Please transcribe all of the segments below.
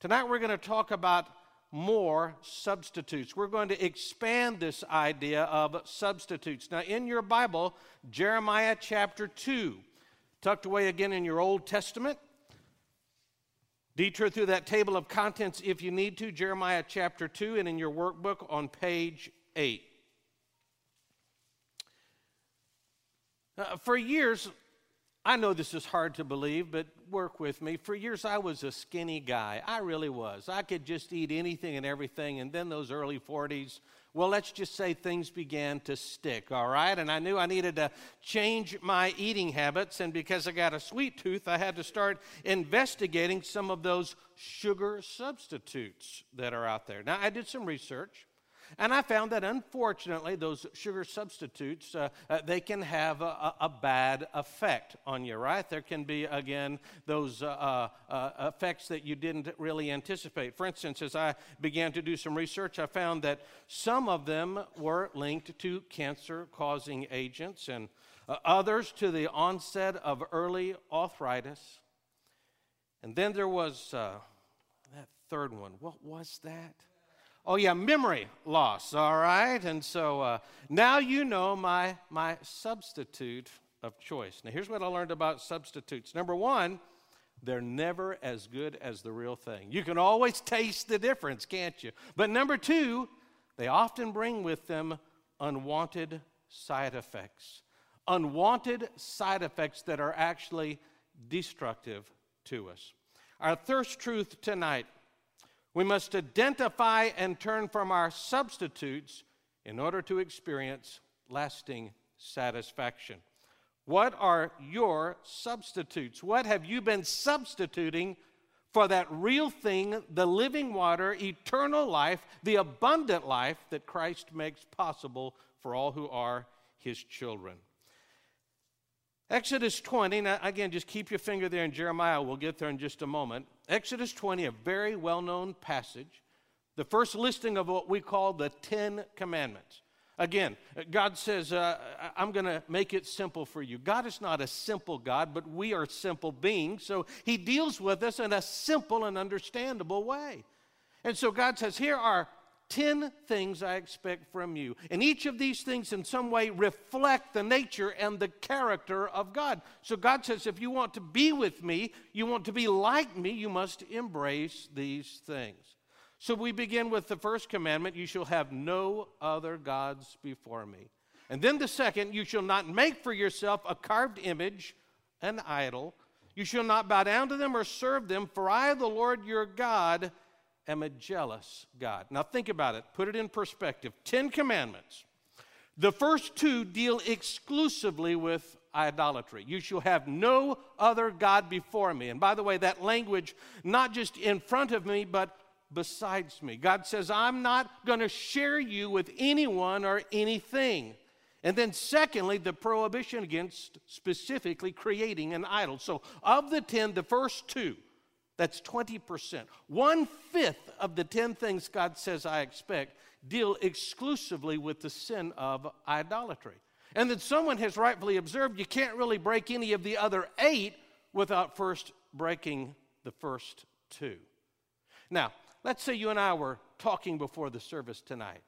Tonight we're going to talk about more substitutes. We're going to expand this idea of substitutes. Now, in your Bible, Jeremiah chapter 2, tucked away again in your Old Testament, Detour through that table of contents if you need to, Jeremiah chapter 2, and in your workbook on page 8. Uh, for years, I know this is hard to believe, but work with me. For years, I was a skinny guy. I really was. I could just eat anything and everything. And then those early 40s, well, let's just say things began to stick, all right? And I knew I needed to change my eating habits. And because I got a sweet tooth, I had to start investigating some of those sugar substitutes that are out there. Now, I did some research. And I found that unfortunately, those sugar substitutes, uh, uh, they can have a, a, bad effect on you, right? There can be, again, those uh, uh, uh, effects that you didn't really anticipate. For instance, as I began to do some research, I found that some of them were linked to cancer causing agents and uh, others to the onset of early arthritis. And then there was that third one. What was that? Oh, yeah, memory loss, all right? And so uh, now you know my, my substitute of choice. Now, here's what I learned about substitutes. Number one, they're never as good as the real thing. You can always taste the difference, can't you? But number two, they often bring with them unwanted side effects. Unwanted side effects that are actually destructive to us. Our thirst truth tonight we must identify and turn from our substitutes in order to experience lasting satisfaction. What are your substitutes? What have you been substituting for that real thing, the living water, eternal life, the abundant life that Christ makes possible for all who are his children? Exodus 20, now again, just keep your finger there in Jeremiah. We'll get there in just a moment. Exodus 20, a very well known passage, the first listing of what we call the Ten Commandments. Again, God says, uh, I'm going to make it simple for you. God is not a simple God, but we are simple beings, so He deals with us in a simple and understandable way. And so God says, Here are 10 things I expect from you. And each of these things, in some way, reflect the nature and the character of God. So God says, if you want to be with me, you want to be like me, you must embrace these things. So we begin with the first commandment you shall have no other gods before me. And then the second, you shall not make for yourself a carved image, an idol. You shall not bow down to them or serve them, for I, the Lord your God, am a jealous God. Now, think about it, put it in perspective. Ten Commandments. The first two deal exclusively with idolatry. You shall have no other God before me. And by the way, that language, not just in front of me, but besides me. God says, I'm not going to share you with anyone or anything. And then, secondly, the prohibition against specifically creating an idol. So, of the ten, the first two, that's 20%. One fifth of the 10 things God says I expect deal exclusively with the sin of idolatry. And that someone has rightfully observed you can't really break any of the other eight without first breaking the first two. Now, let's say you and I were talking before the service tonight.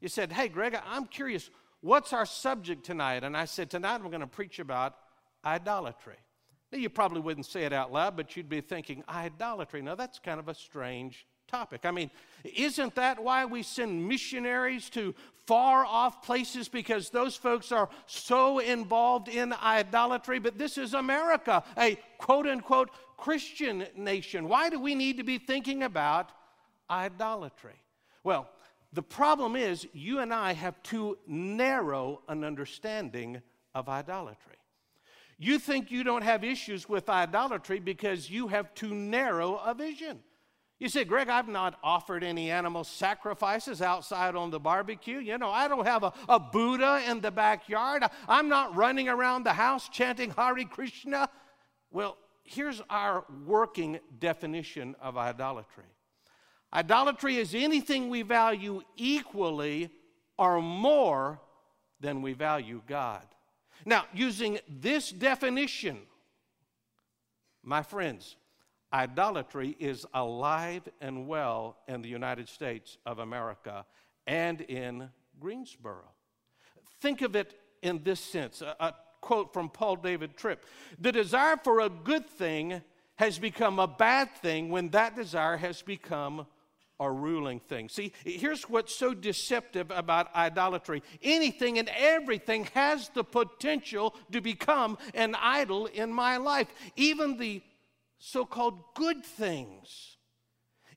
You said, Hey, Greg, I'm curious, what's our subject tonight? And I said, Tonight we're going to preach about idolatry. You probably wouldn't say it out loud, but you'd be thinking, idolatry. Now, that's kind of a strange topic. I mean, isn't that why we send missionaries to far off places because those folks are so involved in idolatry? But this is America, a quote unquote Christian nation. Why do we need to be thinking about idolatry? Well, the problem is you and I have too narrow an understanding of idolatry. You think you don't have issues with idolatry because you have too narrow a vision. You say, Greg, I've not offered any animal sacrifices outside on the barbecue. You know, I don't have a, a Buddha in the backyard. I'm not running around the house chanting Hare Krishna. Well, here's our working definition of idolatry idolatry is anything we value equally or more than we value God. Now, using this definition, my friends, idolatry is alive and well in the United States of America and in Greensboro. Think of it in this sense a, a quote from Paul David Tripp The desire for a good thing has become a bad thing when that desire has become a ruling things. See, here's what's so deceptive about idolatry anything and everything has the potential to become an idol in my life, even the so called good things.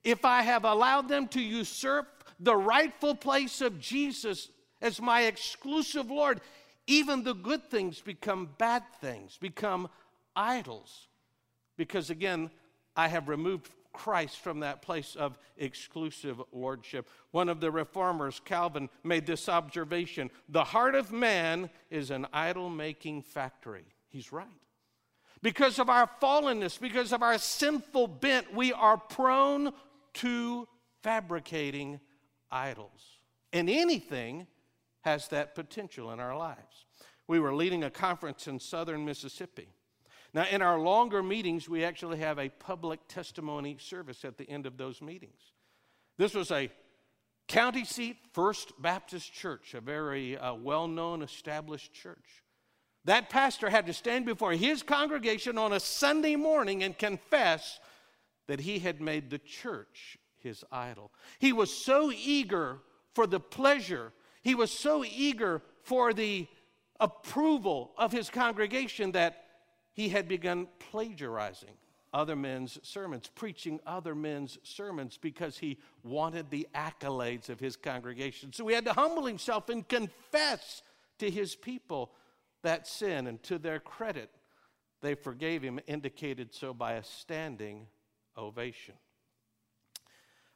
If I have allowed them to usurp the rightful place of Jesus as my exclusive Lord, even the good things become bad things, become idols. Because again, I have removed Christ from that place of exclusive lordship. One of the reformers, Calvin, made this observation The heart of man is an idol making factory. He's right. Because of our fallenness, because of our sinful bent, we are prone to fabricating idols. And anything has that potential in our lives. We were leading a conference in southern Mississippi. Now, in our longer meetings, we actually have a public testimony service at the end of those meetings. This was a county seat First Baptist Church, a very uh, well known, established church. That pastor had to stand before his congregation on a Sunday morning and confess that he had made the church his idol. He was so eager for the pleasure, he was so eager for the approval of his congregation that he had begun plagiarizing other men's sermons, preaching other men's sermons because he wanted the accolades of his congregation. So he had to humble himself and confess to his people that sin. And to their credit, they forgave him, indicated so by a standing ovation.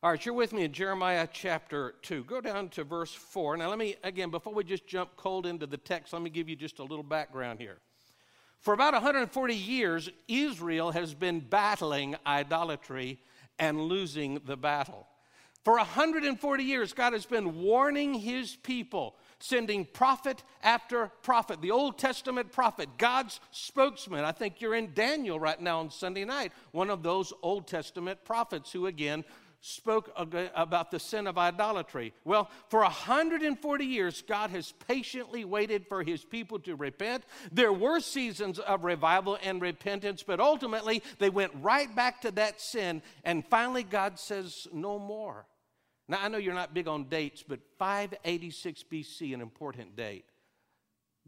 All right, you're with me in Jeremiah chapter 2. Go down to verse 4. Now, let me, again, before we just jump cold into the text, let me give you just a little background here. For about 140 years, Israel has been battling idolatry and losing the battle. For 140 years, God has been warning his people, sending prophet after prophet, the Old Testament prophet, God's spokesman. I think you're in Daniel right now on Sunday night, one of those Old Testament prophets who, again, spoke about the sin of idolatry. Well, for 140 years, God has patiently waited for his people to repent. There were seasons of revival and repentance, but ultimately they went right back to that sin, and finally God says, No more. Now, I know you're not big on dates, but 586 BC, an important date.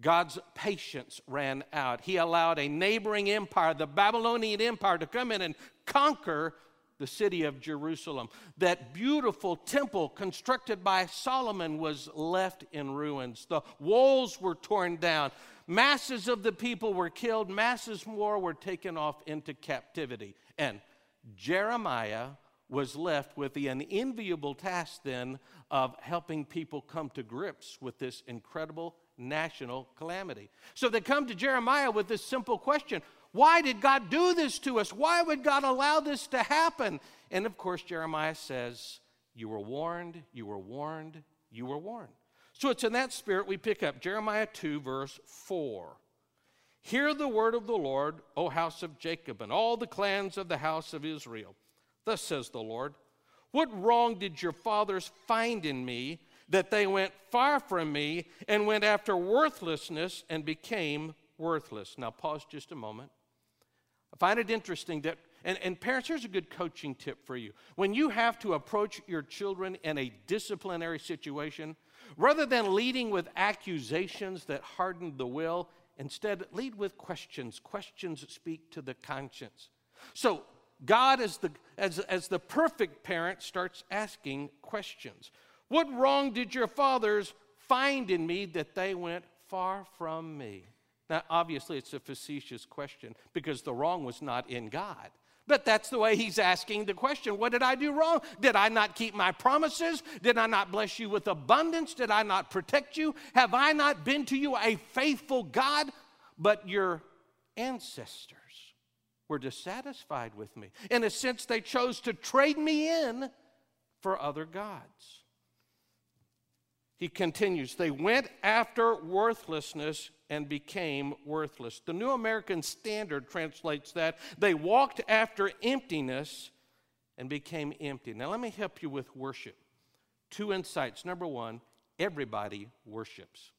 God's patience ran out. He allowed a neighboring empire, the Babylonian Empire, to come in and conquer the city of Jerusalem. That beautiful temple constructed by Solomon was left in ruins. The walls were torn down. Masses of the people were killed. Masses more were taken off into captivity. And Jeremiah was left with the unenviable task then of helping people come to grips with this incredible national calamity. So they come to Jeremiah with this simple question why did God do this to us? Why would God allow this to happen? And of course, Jeremiah says, You were warned, you were warned, you were warned. So it's in that spirit we pick up Jeremiah 2, verse 4. Hear the word of the Lord, O house of Jacob, and all the clans of the house of Israel. Thus says the Lord What wrong did your fathers find in me that they went far from me and went after worthlessness and became worthless? Now, pause just a moment. I find it interesting that, and, and parents, here's a good coaching tip for you. When you have to approach your children in a disciplinary situation, rather than leading with accusations that harden the will, instead lead with questions. Questions speak to the conscience. So, God, as the, as, as the perfect parent, starts asking questions. What wrong did your fathers find in me that they went far from me? Now, obviously, it's a facetious question because the wrong was not in God. But that's the way he's asking the question What did I do wrong? Did I not keep my promises? Did I not bless you with abundance? Did I not protect you? Have I not been to you a faithful God? But your ancestors were dissatisfied with me. In a sense, they chose to trade me in for other gods. He continues, they went after worthlessness and became worthless. The New American Standard translates that they walked after emptiness and became empty. Now, let me help you with worship. Two insights. Number one, everybody worships.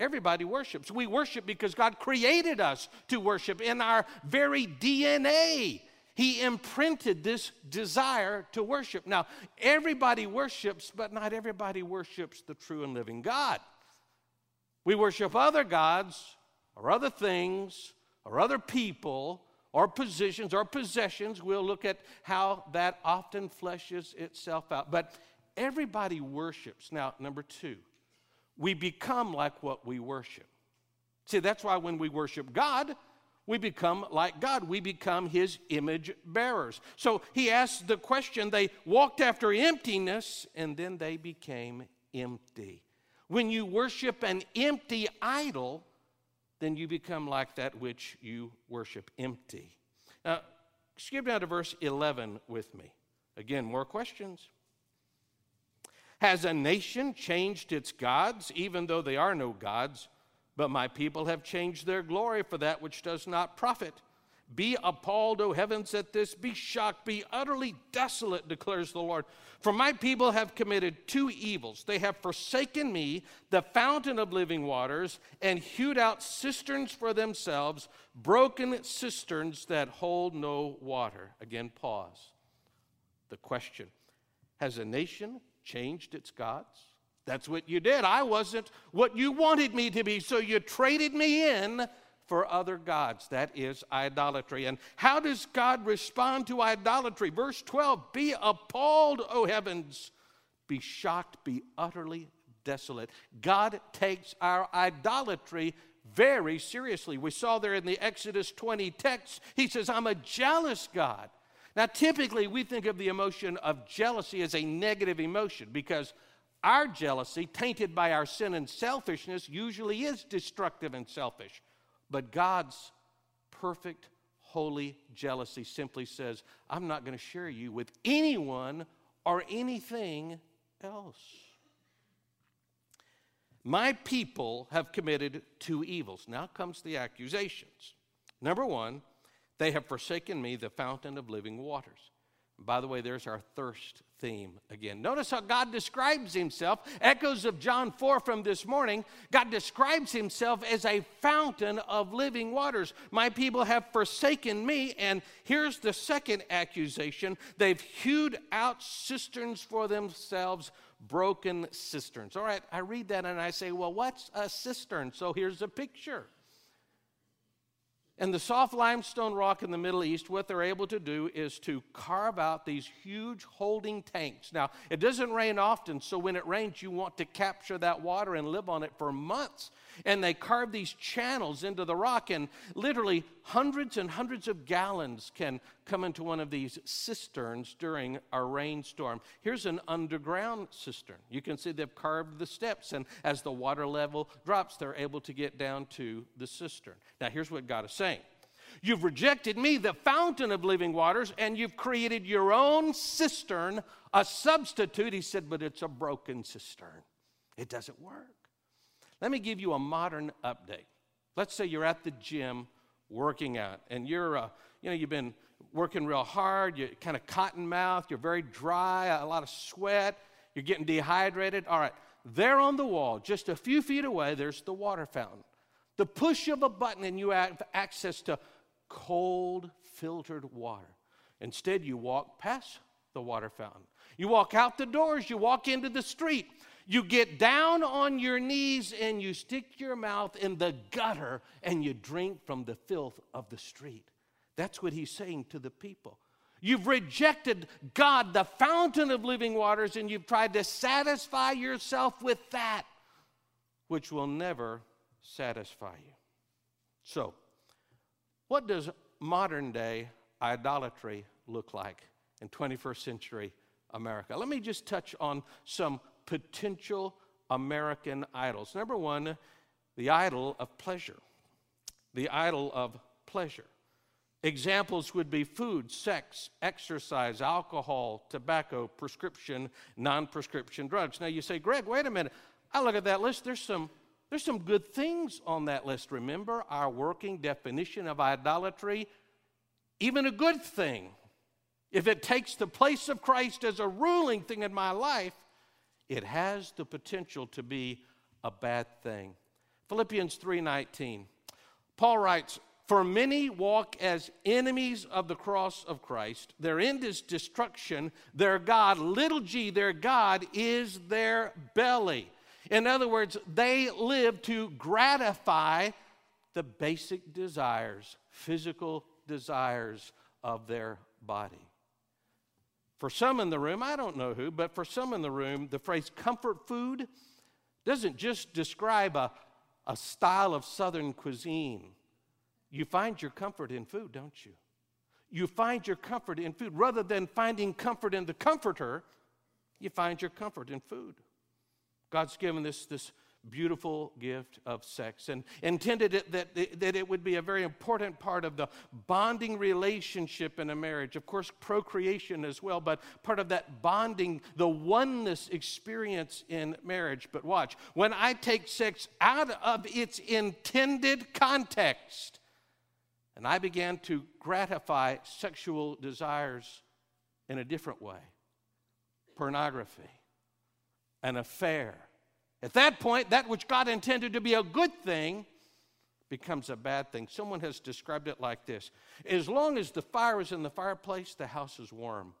Everybody worships. We worship because God created us to worship in our very DNA. He imprinted this desire to worship. Now, everybody worships, but not everybody worships the true and living God. We worship other gods or other things or other people or positions or possessions. We'll look at how that often fleshes itself out. But everybody worships. Now, number two, we become like what we worship. See, that's why when we worship God, we become like God. We become His image bearers. So he asked the question they walked after emptiness and then they became empty. When you worship an empty idol, then you become like that which you worship empty. Now, skip down to verse 11 with me. Again, more questions. Has a nation changed its gods, even though they are no gods? But my people have changed their glory for that which does not profit. Be appalled, O heavens, at this. Be shocked. Be utterly desolate, declares the Lord. For my people have committed two evils. They have forsaken me, the fountain of living waters, and hewed out cisterns for themselves, broken cisterns that hold no water. Again, pause. The question Has a nation changed its gods. That's what you did. I wasn't what you wanted me to be, so you traded me in for other gods. That is idolatry. And how does God respond to idolatry? Verse 12 Be appalled, O heavens, be shocked, be utterly desolate. God takes our idolatry very seriously. We saw there in the Exodus 20 text, he says, I'm a jealous God. Now, typically, we think of the emotion of jealousy as a negative emotion because our jealousy, tainted by our sin and selfishness, usually is destructive and selfish. But God's perfect, holy jealousy simply says, I'm not going to share you with anyone or anything else. My people have committed two evils. Now comes the accusations. Number one, they have forsaken me, the fountain of living waters. By the way, there's our thirst theme again. Notice how God describes himself. Echoes of John 4 from this morning. God describes himself as a fountain of living waters. My people have forsaken me. And here's the second accusation they've hewed out cisterns for themselves, broken cisterns. All right, I read that and I say, well, what's a cistern? So here's a picture. And the soft limestone rock in the Middle East, what they're able to do is to carve out these huge holding tanks. Now, it doesn't rain often, so when it rains, you want to capture that water and live on it for months. And they carve these channels into the rock, and literally hundreds and hundreds of gallons can come into one of these cisterns during a rainstorm. Here's an underground cistern. You can see they've carved the steps, and as the water level drops, they're able to get down to the cistern. Now, here's what God is saying. You've rejected me, the fountain of living waters, and you've created your own cistern, a substitute. He said, but it's a broken cistern. It doesn't work. Let me give you a modern update. Let's say you're at the gym working out, and you're, uh, you know, you've been working real hard, you're kind of cotton mouthed, you're very dry, a lot of sweat, you're getting dehydrated. All right, there on the wall, just a few feet away, there's the water fountain. The push of a button, and you have access to cold, filtered water. Instead, you walk past the water fountain. You walk out the doors, you walk into the street. You get down on your knees and you stick your mouth in the gutter and you drink from the filth of the street. That's what he's saying to the people. You've rejected God, the fountain of living waters, and you've tried to satisfy yourself with that, which will never satisfy you. So, what does modern day idolatry look like in 21st century America? Let me just touch on some potential American idols. Number one, the idol of pleasure. The idol of pleasure. Examples would be food, sex, exercise, alcohol, tobacco, prescription, non prescription drugs. Now you say, Greg, wait a minute. I look at that list, there's some There's some good things on that list. Remember our working definition of idolatry? Even a good thing. If it takes the place of Christ as a ruling thing in my life, it has the potential to be a bad thing. Philippians 3:19. Paul writes, "For many walk as enemies of the cross of Christ. Their end is destruction. Their God, little g, their God is their belly." In other words, they live to gratify the basic desires, physical desires of their body. For some in the room, I don't know who, but for some in the room, the phrase comfort food doesn't just describe a, a style of Southern cuisine. You find your comfort in food, don't you? You find your comfort in food. Rather than finding comfort in the comforter, you find your comfort in food. God's given this, this beautiful gift of sex and intended it that, that it would be a very important part of the bonding relationship in a marriage. Of course, procreation as well, but part of that bonding, the oneness experience in marriage. But watch, when I take sex out of its intended context and I began to gratify sexual desires in a different way, pornography an affair. At that point, that which God intended to be a good thing becomes a bad thing. Someone has described it like this As long as the fire is in the fireplace, the house is warm.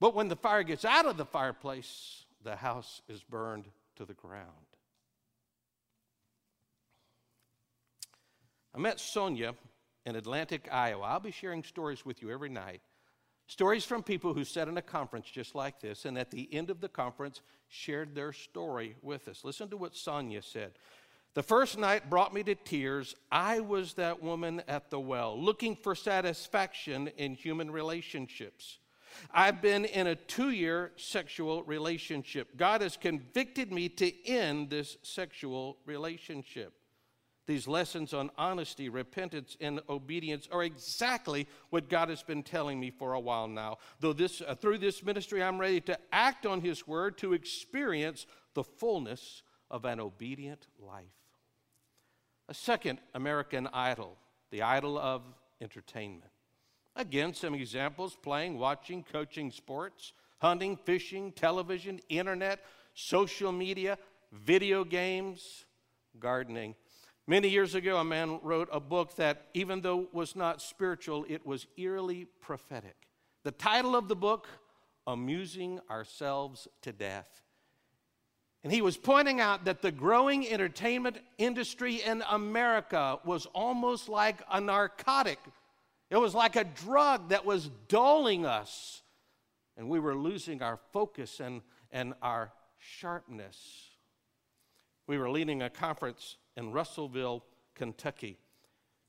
But when the fire gets out of the fireplace, the house is burned to the ground. I met Sonia in Atlantic, Iowa. I'll be sharing stories with you every night Stories from people who sat in a conference just like this, and at the end of the conference, shared their story with us. Listen to what Sonia said. The first night brought me to tears. I was that woman at the well, looking for satisfaction in human relationships. I've been in a two year sexual relationship. God has convicted me to end this sexual relationship. These lessons on honesty, repentance, and obedience are exactly what God has been telling me for a while now. Though this, uh, through this ministry, I'm ready to act on His word to experience the fullness of an obedient life. A second American idol, the idol of entertainment. Again, some examples playing, watching, coaching sports, hunting, fishing, television, internet, social media, video games, gardening. Many years ago, a man wrote a book that, even though was not spiritual, it was eerily prophetic. The title of the book, Amusing Ourselves to Death. And he was pointing out that the growing entertainment industry in America was almost like a narcotic. It was like a drug that was dulling us, and we were losing our focus and, and our sharpness. We were leading a conference in Russellville, Kentucky.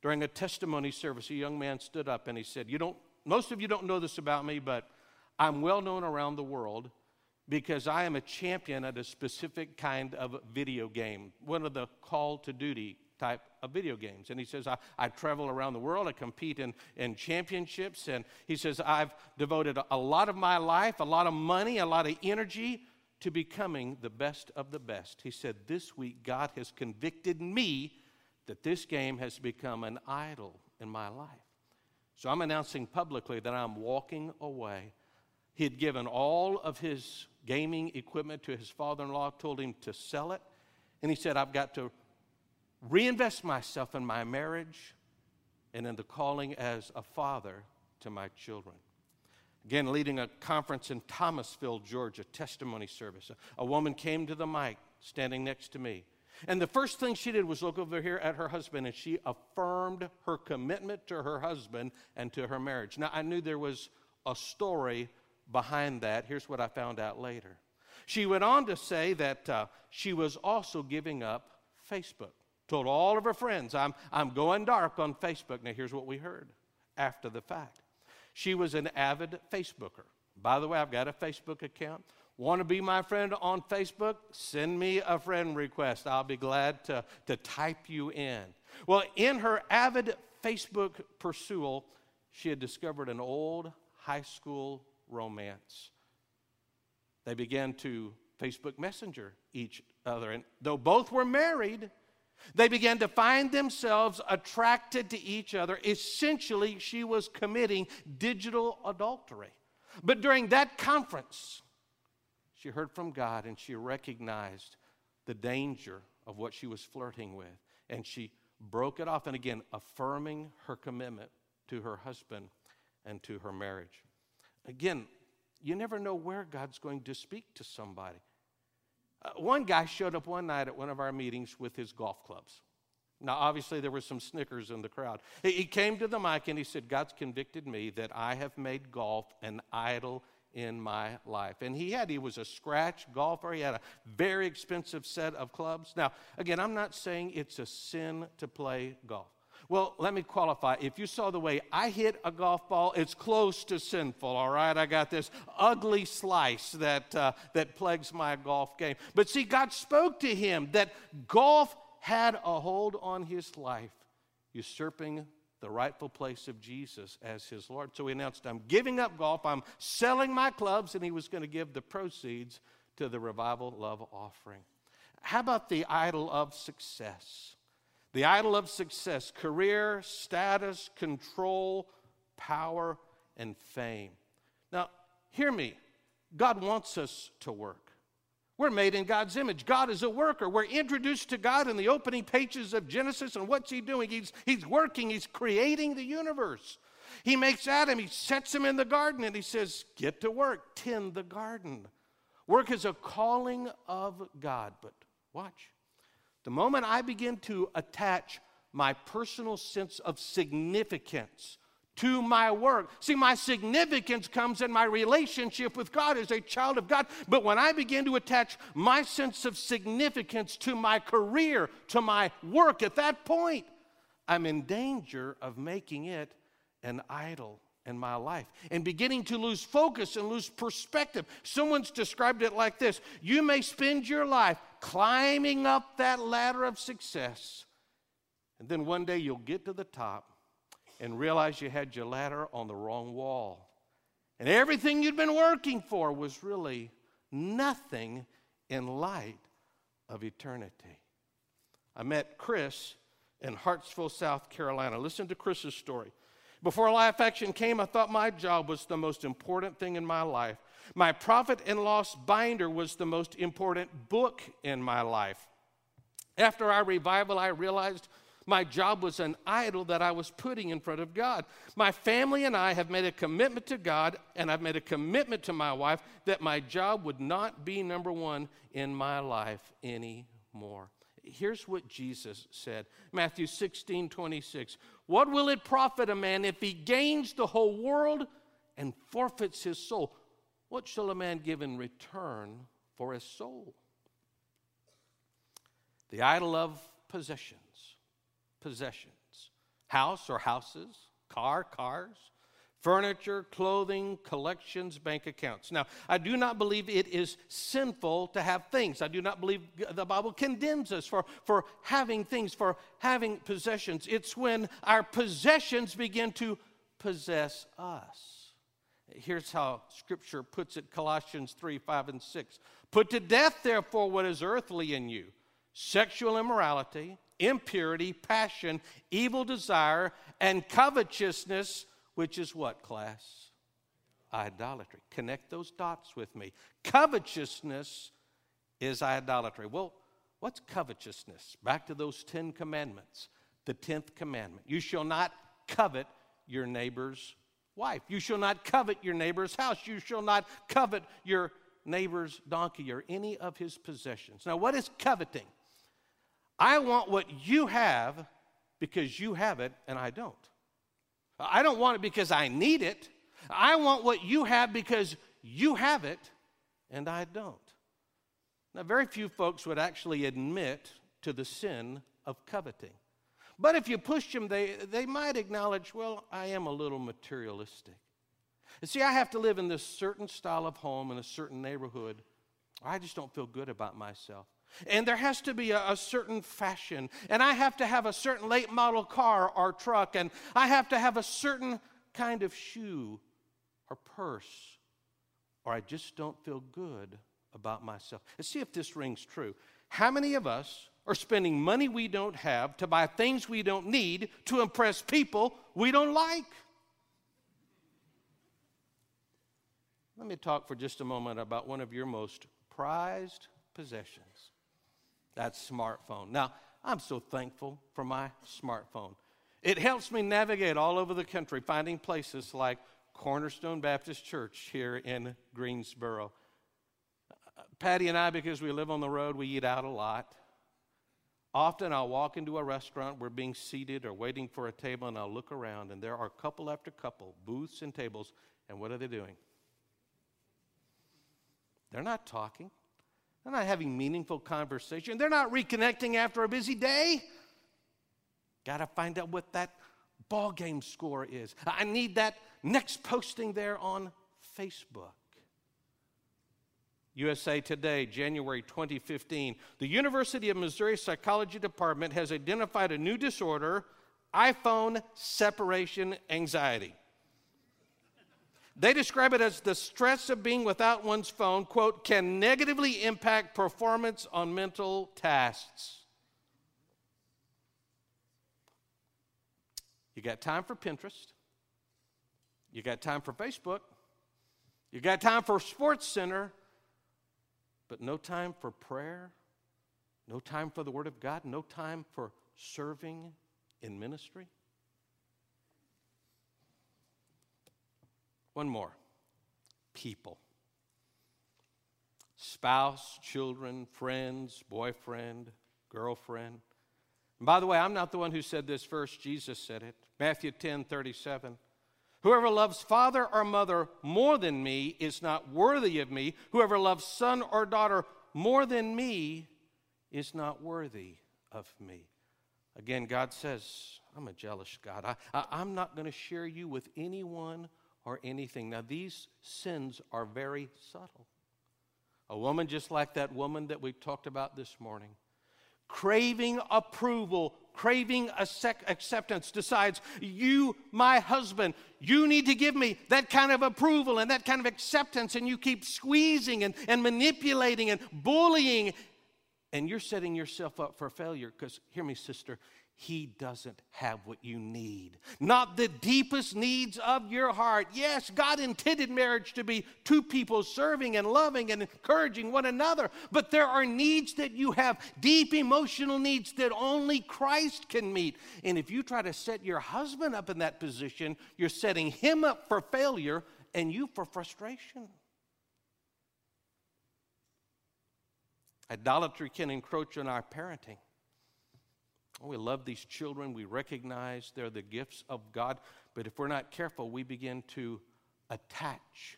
During a testimony service, a young man stood up and he said, You don't, most of you don't know this about me, but I'm well known around the world because I am a champion at a specific kind of video game, one of the call to duty type of video games. And he says, I, I travel around the world, I compete in, in championships. And he says, I've devoted a lot of my life, a lot of money, a lot of energy to becoming the best of the best. He said, This week, God has convicted me that this game has become an idol in my life. So I'm announcing publicly that I'm walking away. He had given all of his gaming equipment to his father in law, told him to sell it. And he said, I've got to reinvest myself in my marriage and in the calling as a father to my children. Again, leading a conference in Thomasville, Georgia, testimony service. A, woman came to the mic standing next to me. And the first thing she did was look over here at her husband and she affirmed her commitment to her husband and to her marriage. Now, I knew there was a story behind that. Here's what I found out later. She went on to say that uh, she was also giving up Facebook. Told all of her friends, I'm, I'm going dark on Facebook. Now, here's what we heard after the fact. She was an avid Facebooker. By the way, I've got a Facebook account. Want to be my friend on Facebook? Send me a friend request. I'll be glad to, to type you in. Well, in her avid Facebook pursuit, she had discovered an old high school romance. They began to Facebook Messenger each other. And though both were married, They began to find themselves attracted to each other. Essentially, she was committing digital adultery. But during that conference, she heard from God and she recognized the danger of what she was flirting with. And she broke it off, and again, affirming her commitment to her husband and to her marriage. Again, you never know where God's going to speak to somebody. Uh, one guy showed up one night at one of our meetings with his golf clubs. Now, obviously, there were some snickers in the crowd. He, he came to the mic and he said, God's convicted me that I have made golf an idol in my life. And he had, he was a scratch golfer. He had a very expensive set of clubs. Now, again, I'm not saying it's a sin to play golf. Well, let me qualify. If you saw the way I hit a golf ball, it's close to sinful, all right? I got this ugly slice that, uh, that plagues my golf game. But see, God spoke to him that golf had a hold on his life, usurping the rightful place of Jesus as his Lord. So he announced, I'm giving up golf, I'm selling my clubs, and he was going to give the proceeds to the revival love offering. How about the idol of success? The idol of success, career, status, control, power, and fame. Now, hear me. God wants us to work. We're made in God's image. God is a worker. We're introduced to God in the opening pages of Genesis, and what's He doing? He's, he's working, He's creating the universe. He makes Adam, He sets him in the garden, and He says, Get to work, tend the garden. Work is a calling of God. But watch. The moment I begin to attach my personal sense of significance to my work. See, my significance comes in my relationship with God as a child of God. But when I begin to attach my sense of significance to my career, to my work, at that point, I'm in danger of making it an idol in my life and beginning to lose focus and lose perspective. Someone's described it like this You may spend your life climbing up that ladder of success, and then one day you'll get to the top and realize you had your ladder on the wrong wall. And everything you'd been working for was really nothing in light of eternity. I met Chris in Hartsville, South Carolina. Listen to Chris's story. Before Life Action came, I thought my job was the most important thing in my life. My profit and loss binder was the most important book in my life. After our revival, I realized my job was an idol that I was putting in front of God. My family and I have made a commitment to God, and I've made a commitment to my wife that my job would not be number one in my life anymore. Here's what Jesus said Matthew 16 26. What will it profit a man if he gains the whole world and forfeits his soul? What shall a man give in return for his soul? The idol of possessions, possessions house or houses, car, cars, furniture, clothing, collections, bank accounts. Now, I do not believe it is sinful to have things. I do not believe the Bible condemns us for, for having things, for having possessions. It's when our possessions begin to possess us. Here's how Scripture puts it Colossians 3 5 and 6. Put to death, therefore, what is earthly in you sexual immorality impurity, passion, evil desire, and covetousness, which is what, class? Idolatry. Connect those dots with me. Covetousness is idolatry. Well, what's covetousness? Back to those Ten Commandments. The tenth commandment you shall not covet your neighbor's wife. You shall not covet your neighbor's house. You shall not covet your neighbor's donkey or any of his possessions. Now, what is coveting? I want what you have because you have it and I don't. I don't want it because I need it. I want what you have because you have it and I don't. Now, very few folks would actually admit to the sin of coveting. But if you push them, they, they might acknowledge, well, I am a little materialistic. And see, I have to live in this certain style of home in a certain neighborhood. I just don't feel good about myself. And there has to be a, a, certain fashion. And I have to have a certain late model car or truck. And I have to have a certain kind of shoe or purse. Or I just don't feel good about myself. Let's see if this rings true. How many of us are spending money we don't have to buy things we don't need to impress people we don't like. Let me talk for just a moment about one of your most prized possessions that smartphone. Now, I'm so thankful for my smartphone. It helps me navigate all over the country, finding places like Cornerstone Baptist Church here in Greensboro. Uh, Patty and I, because we live on the road, we eat out a lot. Often I'll walk into a restaurant, we're being seated or waiting for a table, and I'll look around, and there are couple after couple, booths and tables, and what are they doing? They're not talking. They're not having meaningful conversation. They're not reconnecting after a busy day. Got to find out what that ball game score is. I need that next posting there on Facebook. USA Today, January 2015. The University of Missouri Psychology Department has identified a new disorder iPhone separation anxiety. They describe it as the stress of being without one's phone, quote, can negatively impact performance on mental tasks. You got time for Pinterest. You got time for Facebook. You got time for Sports Center, but no time for prayer, no time for the Word of God, no time for serving in ministry. One more people. Spouse, children, friends, boyfriend, girlfriend. And by the way, I'm not the one who said this first, Jesus said it. Matthew 10 37. Whoever loves father or mother more than me is not worthy of me. Whoever loves son or daughter more than me is not worthy of me. Again, God says, I'm a jealous God. I, am not going to share you with anyone or anything. Now, these sins are very subtle. A woman just like that woman that we talked about this morning, craving approval, craving acceptance, decides, You, my husband, you need to give me that kind of approval and that kind of acceptance, and you keep squeezing and, and manipulating and bullying, and you're setting yourself up for failure. Because, hear me, sister, he doesn't have what you need. Not the deepest needs of your heart. Yes, God intended marriage to be two people serving and loving and encouraging one another, but there are needs that you have, deep emotional needs that only Christ can meet. And if you try to set your husband up in that position, you're setting him up for failure and you for frustration. Idolatry can encroach on our parenting. Oh, we love these children. We recognize they're the gifts of God. But if we're not careful, we begin to attach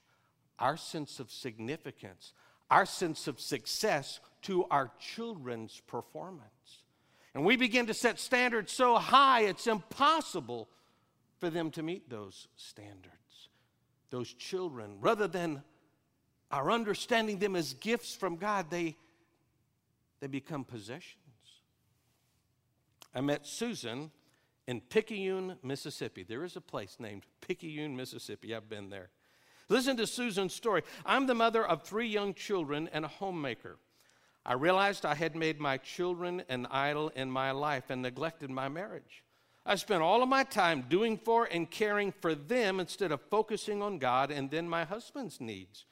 our sense of significance, our sense of success to our children's performance. And we begin to set standards so high it's impossible for them to meet those standards. Those children, rather than our understanding them as gifts from God, they, they become possessions. I met Susan in Picayune, Mississippi. There is a place named Picayune, Mississippi. I've been there. Listen to Susan's story. I'm the mother of three young children and a homemaker. I realized I had made my children an idol in my life and neglected my marriage. I spent all of my time doing for and caring for them instead of focusing on God and then my husband's needs.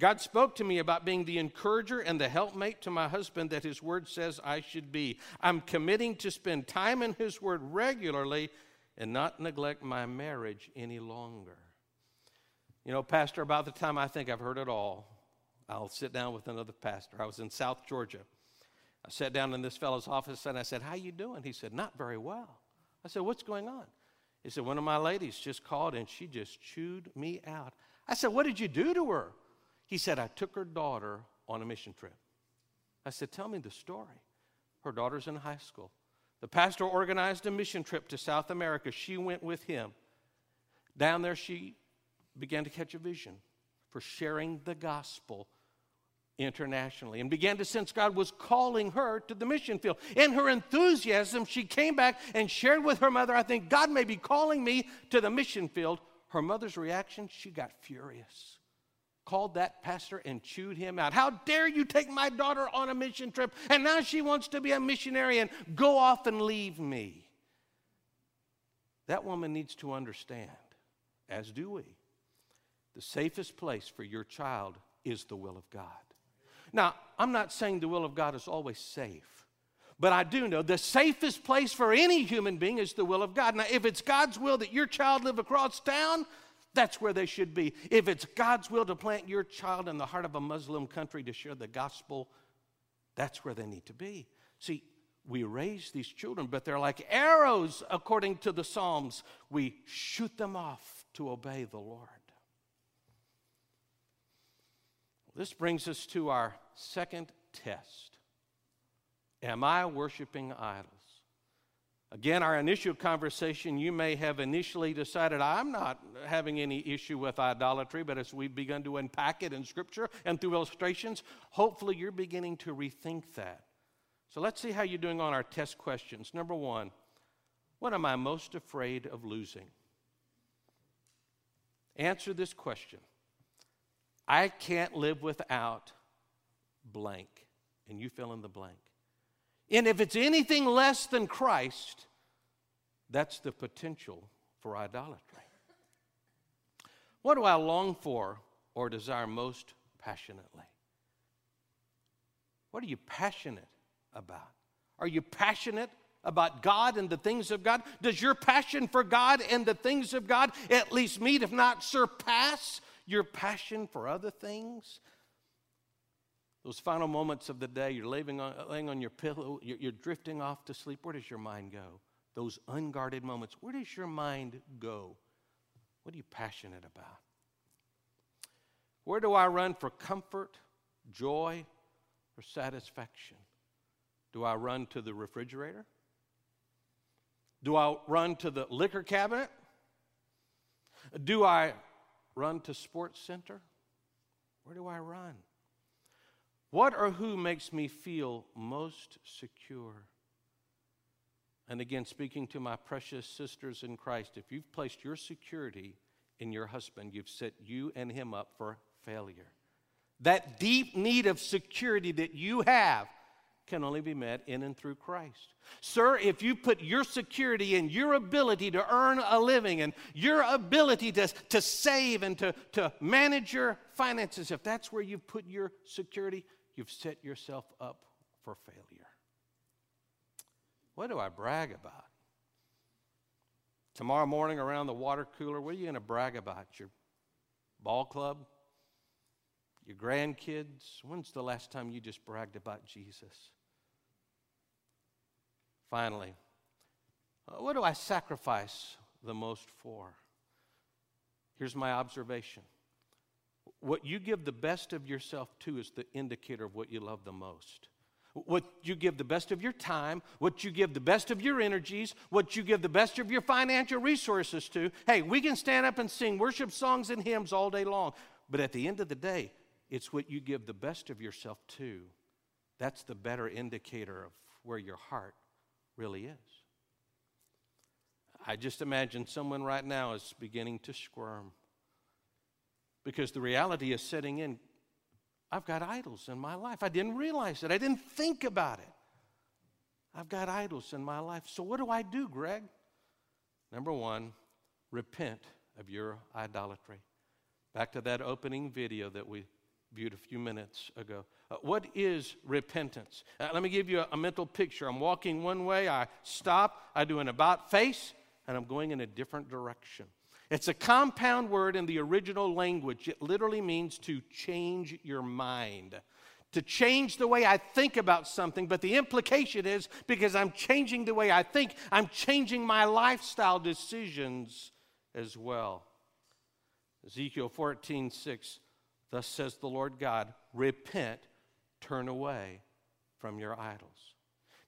God spoke to me about being the encourager and the helpmate to my husband that his word says I should be. I'm committing to spend time in his word regularly and not neglect my marriage any longer. You know, Pastor, about the time I think I've heard it all, I'll sit down with another pastor. I was in South Georgia. I sat down in this fellow's office and I said, How you doing? He said, Not very well. I said, What's going on? He said, One of my ladies just called and she just chewed me out. I said, What did you do to her? He said, I took her daughter on a mission trip. I said, Tell me the story. Her daughter's in high school. The pastor organized a mission trip to South America. She went with him. Down there, she began to catch a vision for sharing the gospel internationally and began to sense God was calling her to the mission field. In her enthusiasm, she came back and shared with her mother, I think God may be calling me to the mission field. Her mother's reaction, she got furious called that pastor and chewed him out. How dare you take my daughter on a mission trip and now she wants to be a missionary and go off and leave me? That woman needs to understand, as do we, the safest place for your child is the will of God. Now, I'm not saying the will of God is always safe. But I do know the safest place for any human being is the will of God. Now, if it's God's will that your child live across town, that's where they should be. If it's God's will to plant your child in the heart of a Muslim country to share the gospel, that's where they need to be. See, we raise these children, but they're like arrows, according to the Psalms. We shoot them off to obey the Lord. This brings us to our second test Am I worshiping idols? Again, our initial conversation, you may have initially decided, I'm not having any issue with idolatry, but as we've begun to unpack it in Scripture and through illustrations, hopefully you're beginning to rethink that. So let's see how you're doing on our test questions. Number one, what am I most afraid of losing? Answer this question I can't live without blank, and you fill in the blank. And if it's anything less than Christ, that's the potential for idolatry. What do I long for or desire most passionately? What are you passionate about? Are you passionate about God and the things of God? Does your passion for God and the things of God at least meet, if not surpass, your passion for other things? Those final moments of the day, you're laying on, laying on your pillow, you're, you're drifting off to sleep. Where does your mind go? Those unguarded moments, where does your mind go? What are you passionate about? Where do I run for comfort, joy, or satisfaction? Do I run to the refrigerator? Do I run to the liquor cabinet? Do I run to SportsCenter? Where do I run? What or who makes me feel most secure? And again, speaking to my precious sisters in Christ, if you've placed your security in your husband, you've set you and him up for failure. That deep need of security that you have can only be met in and through Christ. Sir, if you put your security in your ability to earn a living and your ability to, to save and to, to manage your finances, if that's where you put your security, you've set yourself up for failure. What do I brag about? Tomorrow morning around the water cooler, what are you going to brag about? Your ball club? Your grandkids? When's the last time you just bragged about Jesus? Finally, uh, what do I sacrifice the most for? Here's my observation what you give the best of yourself to is the indicator of what you love the most. What you give the best of your time, what you give the best of your energies, what you give the best of your financial resources to. Hey, we can stand up and sing worship songs and hymns all day long, but at the end of the day, it's what you give the best of yourself to. That's the better indicator of where your heart really is. I just imagine someone right now is beginning to squirm because the reality is setting in. I've got idols in my life. I didn't realize it, I didn't think about it. I've got idols in my life. So, what do I do, Greg? Number one, repent of your idolatry. Back to that opening video that we viewed a few minutes ago. Uh, what is repentance? Uh, let me give you a, a mental picture. I'm walking one way, I stop, I do an about face, and I'm going in a different direction. It's a compound word in the original language. It literally means to change your mind, to change the way I think about something. But the implication is because I'm changing the way I think, I'm changing my lifestyle decisions as well. Ezekiel 14, 6, thus says the Lord God, repent, turn away from your idols.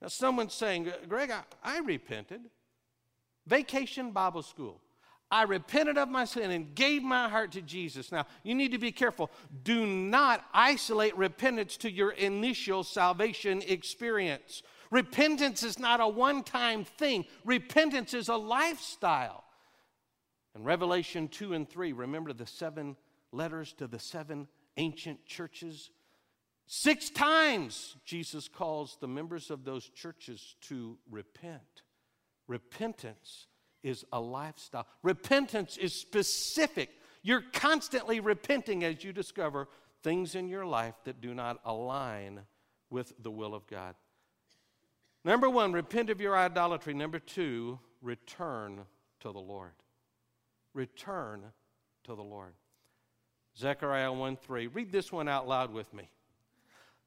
Now, someone's saying, Greg, I, I repented. Vacation Bible School. I repented of my sin and gave my heart to Jesus. Now, you need to be careful. Do not isolate repentance to your initial salvation experience. Repentance is not a one time thing, repentance is a lifestyle. In Revelation 2 and 3, remember the seven letters to the seven ancient churches. Six times Jesus calls the members of those churches to repent. Repentance is a lifestyle, repentance is specific. You're constantly repenting as you discover things in your life that do not align with the will of God. Number one, repent of your idolatry. Number two, return to the Lord. Return to the Lord. Zechariah 1 3. Read this one out loud with me.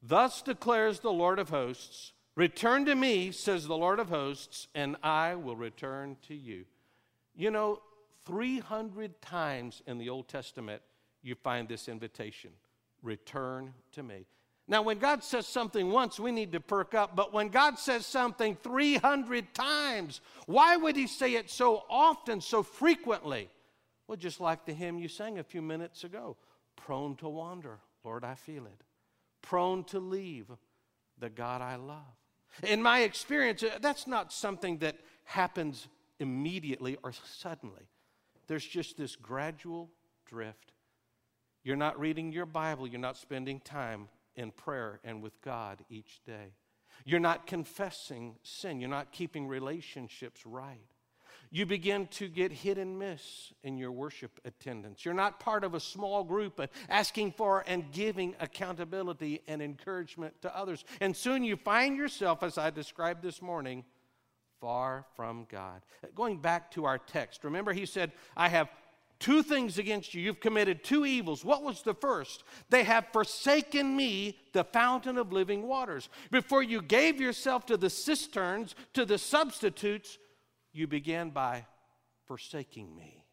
Thus declares the Lord of hosts Return to me, says the Lord of hosts, and I will return to you. You know, 300 times in the Old Testament, you find this invitation return to me. Now, when God says something once, we need to perk up, but when God says something 300 times, why would He say it so often, so frequently? Well, just like the hymn you sang a few minutes ago prone to wander, Lord, I feel it. Prone to leave the God I love. In my experience, uh, that's not something that happens immediately or suddenly. There's just this gradual drift. You're not reading your Bible, you're not spending time in prayer and with God each day. You're not confessing sin, you're not keeping relationships right. You begin to get hit and miss in your worship attendance. You're not part of a small group asking for and giving accountability and encouragement to others. And soon you find yourself, as I described this morning, far from God. Going back to our text, remember he said, I have two things against you. You've committed two evils. What was the first? They have forsaken me, the fountain of living waters. Before you gave yourself to the cisterns, to the substitutes, you began by forsaking me,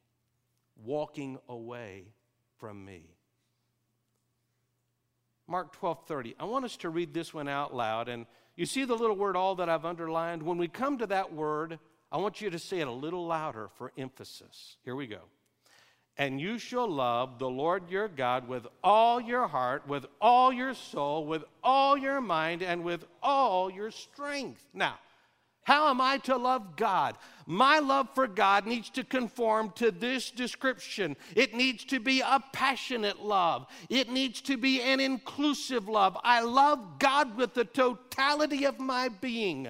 walking away from me. Mark 12:30. I want us to read this one out loud. And you see the little word all that I've underlined? When we come to that word, I want you to say it a little louder for emphasis. Here we go. And you shall love the Lord your God with all your heart, with all your soul, with all your mind, and with all your strength. Now, how am I to love God? My love for God needs to conform to this description. It needs to be a passionate love, it needs to be an inclusive love. I love God with the totality of my being.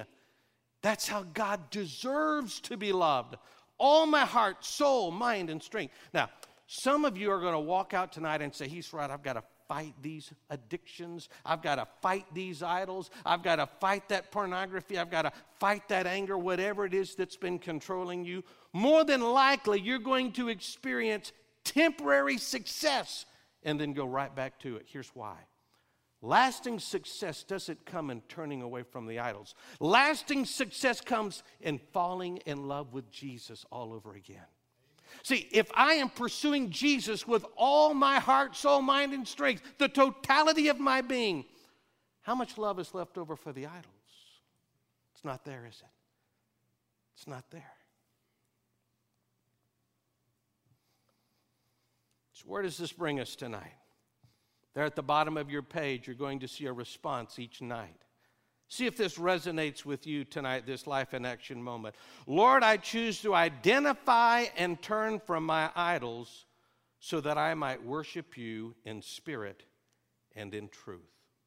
That's how God deserves to be loved. All my heart, soul, mind, and strength. Now, some of you are going to walk out tonight and say, He's right, I've got to fight these addictions. I've got to fight these idols. I've got to fight that pornography. I've got to fight that anger, whatever it is that's been controlling you. More than likely, you're going to experience temporary success and then go right back to it. Here's why. Lasting success doesn't come in turning away from the idols. Lasting success comes in falling in love with Jesus all over again. See, if I am pursuing Jesus with all my heart, soul, mind, and strength, the totality of my being, how much love is left over for the idols? It's not there, is it? It's not there. So, where does this bring us tonight? There at the bottom of your page, you're going to see a response each night. See if this resonates with you tonight, this life in action moment. Lord, I choose to identify and turn from my idols so that I might worship you in spirit and in truth.